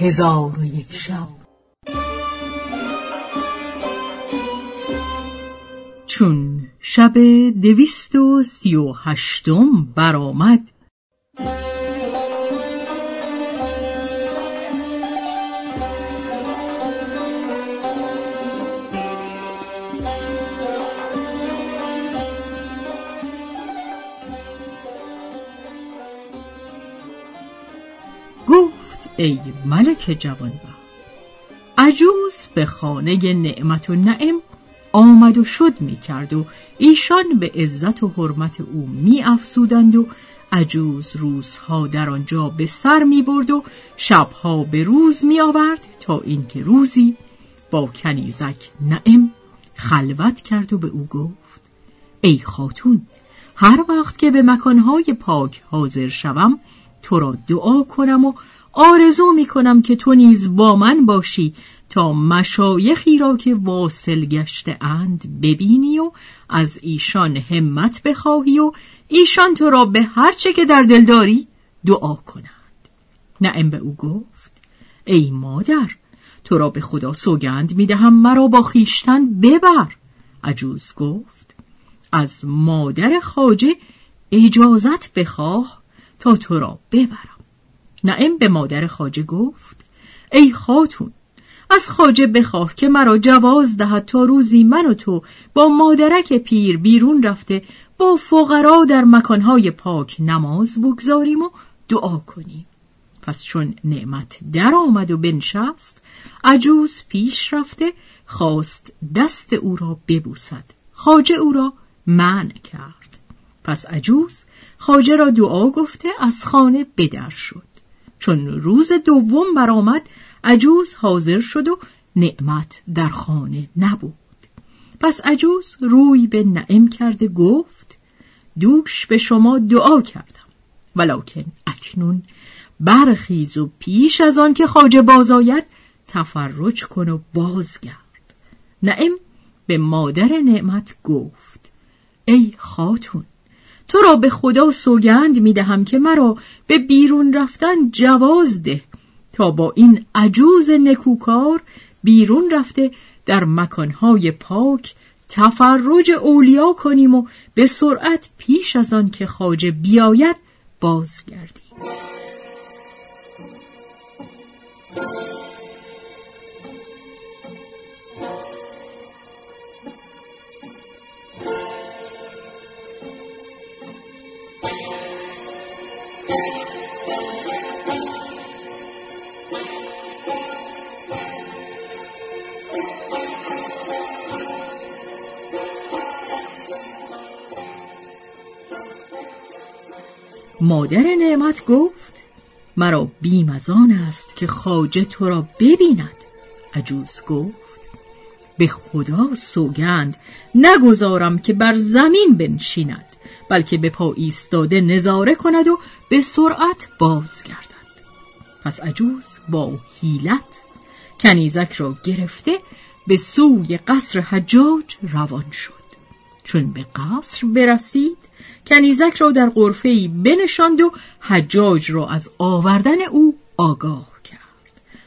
هزار و یک شب. چون شب دویست و سی و هشتم برآمد ای ملک جوانبخت. عجوز به خانه نعمت و نعم آمد و شد می کرد و ایشان به عزت و حرمت او می افزودند و عجوز روزها در آنجا به سر می برد و شبها به روز می آورد تا اینکه روزی با کنیزک نعم خلوت کرد و به او گفت ای خاتون هر وقت که به مکانهای پاک حاضر شوم تو را دعا کنم و آرزو می کنم که تو نیز با من باشی تا مشایخی را که واصل گشته اند ببینی و از ایشان همت بخواهی و ایشان تو را به هرچه که در دل داری دعا کنند. نعم به او گفت ای مادر تو را به خدا سوگند می دهم مرا با خیشتن ببر. عجوز گفت از مادر خاجه اجازت بخواه تا تو را ببرم. نعم به مادر خاجه گفت ای خاتون از خاجه بخواه که مرا جواز دهد تا روزی من و تو با مادرک پیر بیرون رفته با فقرا در مکانهای پاک نماز بگذاریم و دعا کنیم. پس چون نعمت در آمد و بنشست عجوز پیش رفته خواست دست او را ببوسد. خاجه او را منع کرد. پس عجوز خاجه را دعا گفته از خانه بدر شد. چون روز دوم برآمد عجوز حاضر شد و نعمت در خانه نبود. پس عجوز روی به نعم کرده گفت دوش به شما دعا کردم ولکن اکنون برخیز و پیش از آن که خاجه باز آید تفرج کن و بازگرد. نعم به مادر نعمت گفت ای خاتون تو را به خدا سوگند می دهم که مرا به بیرون رفتن جواز ده تا با این عجوز نکوکار بیرون رفته در مکانهای پاک تفرج اولیا کنیم و به سرعت پیش از آن که خاجه بیاید بازگردیم. مادر نعمت گفت مرا بیم از آن است که خاجه تو را ببیند. عجوز گفت به خدا سوگند نگذارم که بر زمین بنشیند بلکه به پا ایستاده نظاره کند و به سرعت بازگردد. پس عجوز با حیلت کنیزک را گرفته به سوی قصر حجاج روان شد. چون به قصر برسید کنیزک را در قرفه‌ای بنشاند و حجاج را از آوردن او آگاه کرد.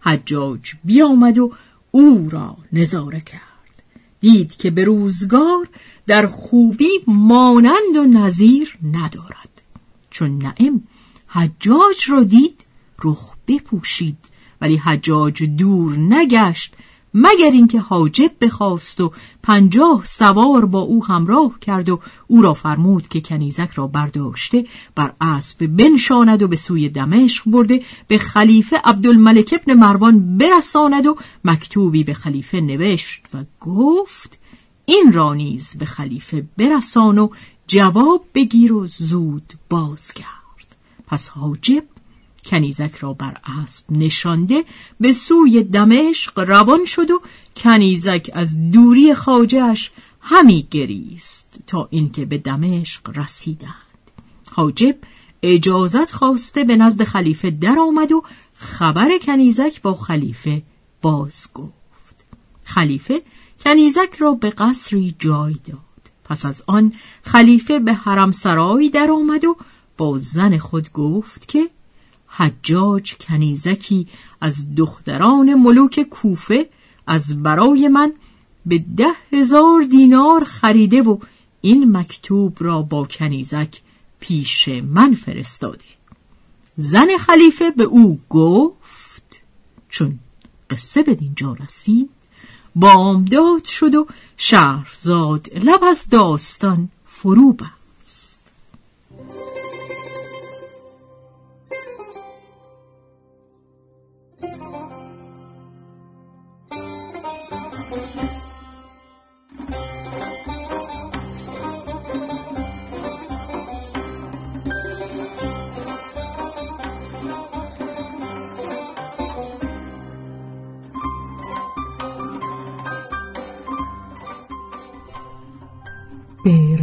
حجاج بیامد و او را نظاره کرد. دید که به روزگار در خوبی مانند و نظیر ندارد. چون نعم حجاج را دید رخ بپوشید ولی حجاج دور نگشت مگر اینکه حاجب بخواست و پنجاه سوار با او همراه کرد و او را فرمود که کنیزک را برداشته بر اسب بنشاند و به سوی دمشق برده به خلیفه عبدالملک ابن مروان برساند و مکتوبی به خلیفه نوشت و گفت این را نیز به خلیفه برسان و جواب بگیر و زود بازگرد. پس حاجب کنیزک را بر اسب نشانده به سوی دمشق روان شد و کنیزک از دوری خاجهش همی گریست تا اینکه به دمشق رسیدند. حاجب اجازت خواسته به نزد خلیفه در آمد و خبر کنیزک با خلیفه باز گفت خلیفه کنیزک را به قصری جای داد. پس از آن خلیفه به حرم سرای در آمد و با زن خود گفت که حجاج کنیزکی از دختران ملوک کوفه از برای من به ده هزار دینار خریده و این مکتوب را با کنیزک پیش من فرستاده. زن خلیفه به او گفت چون قصه به دینجا رسید بامداد شد و شهرزاد لب از داستان فرو بست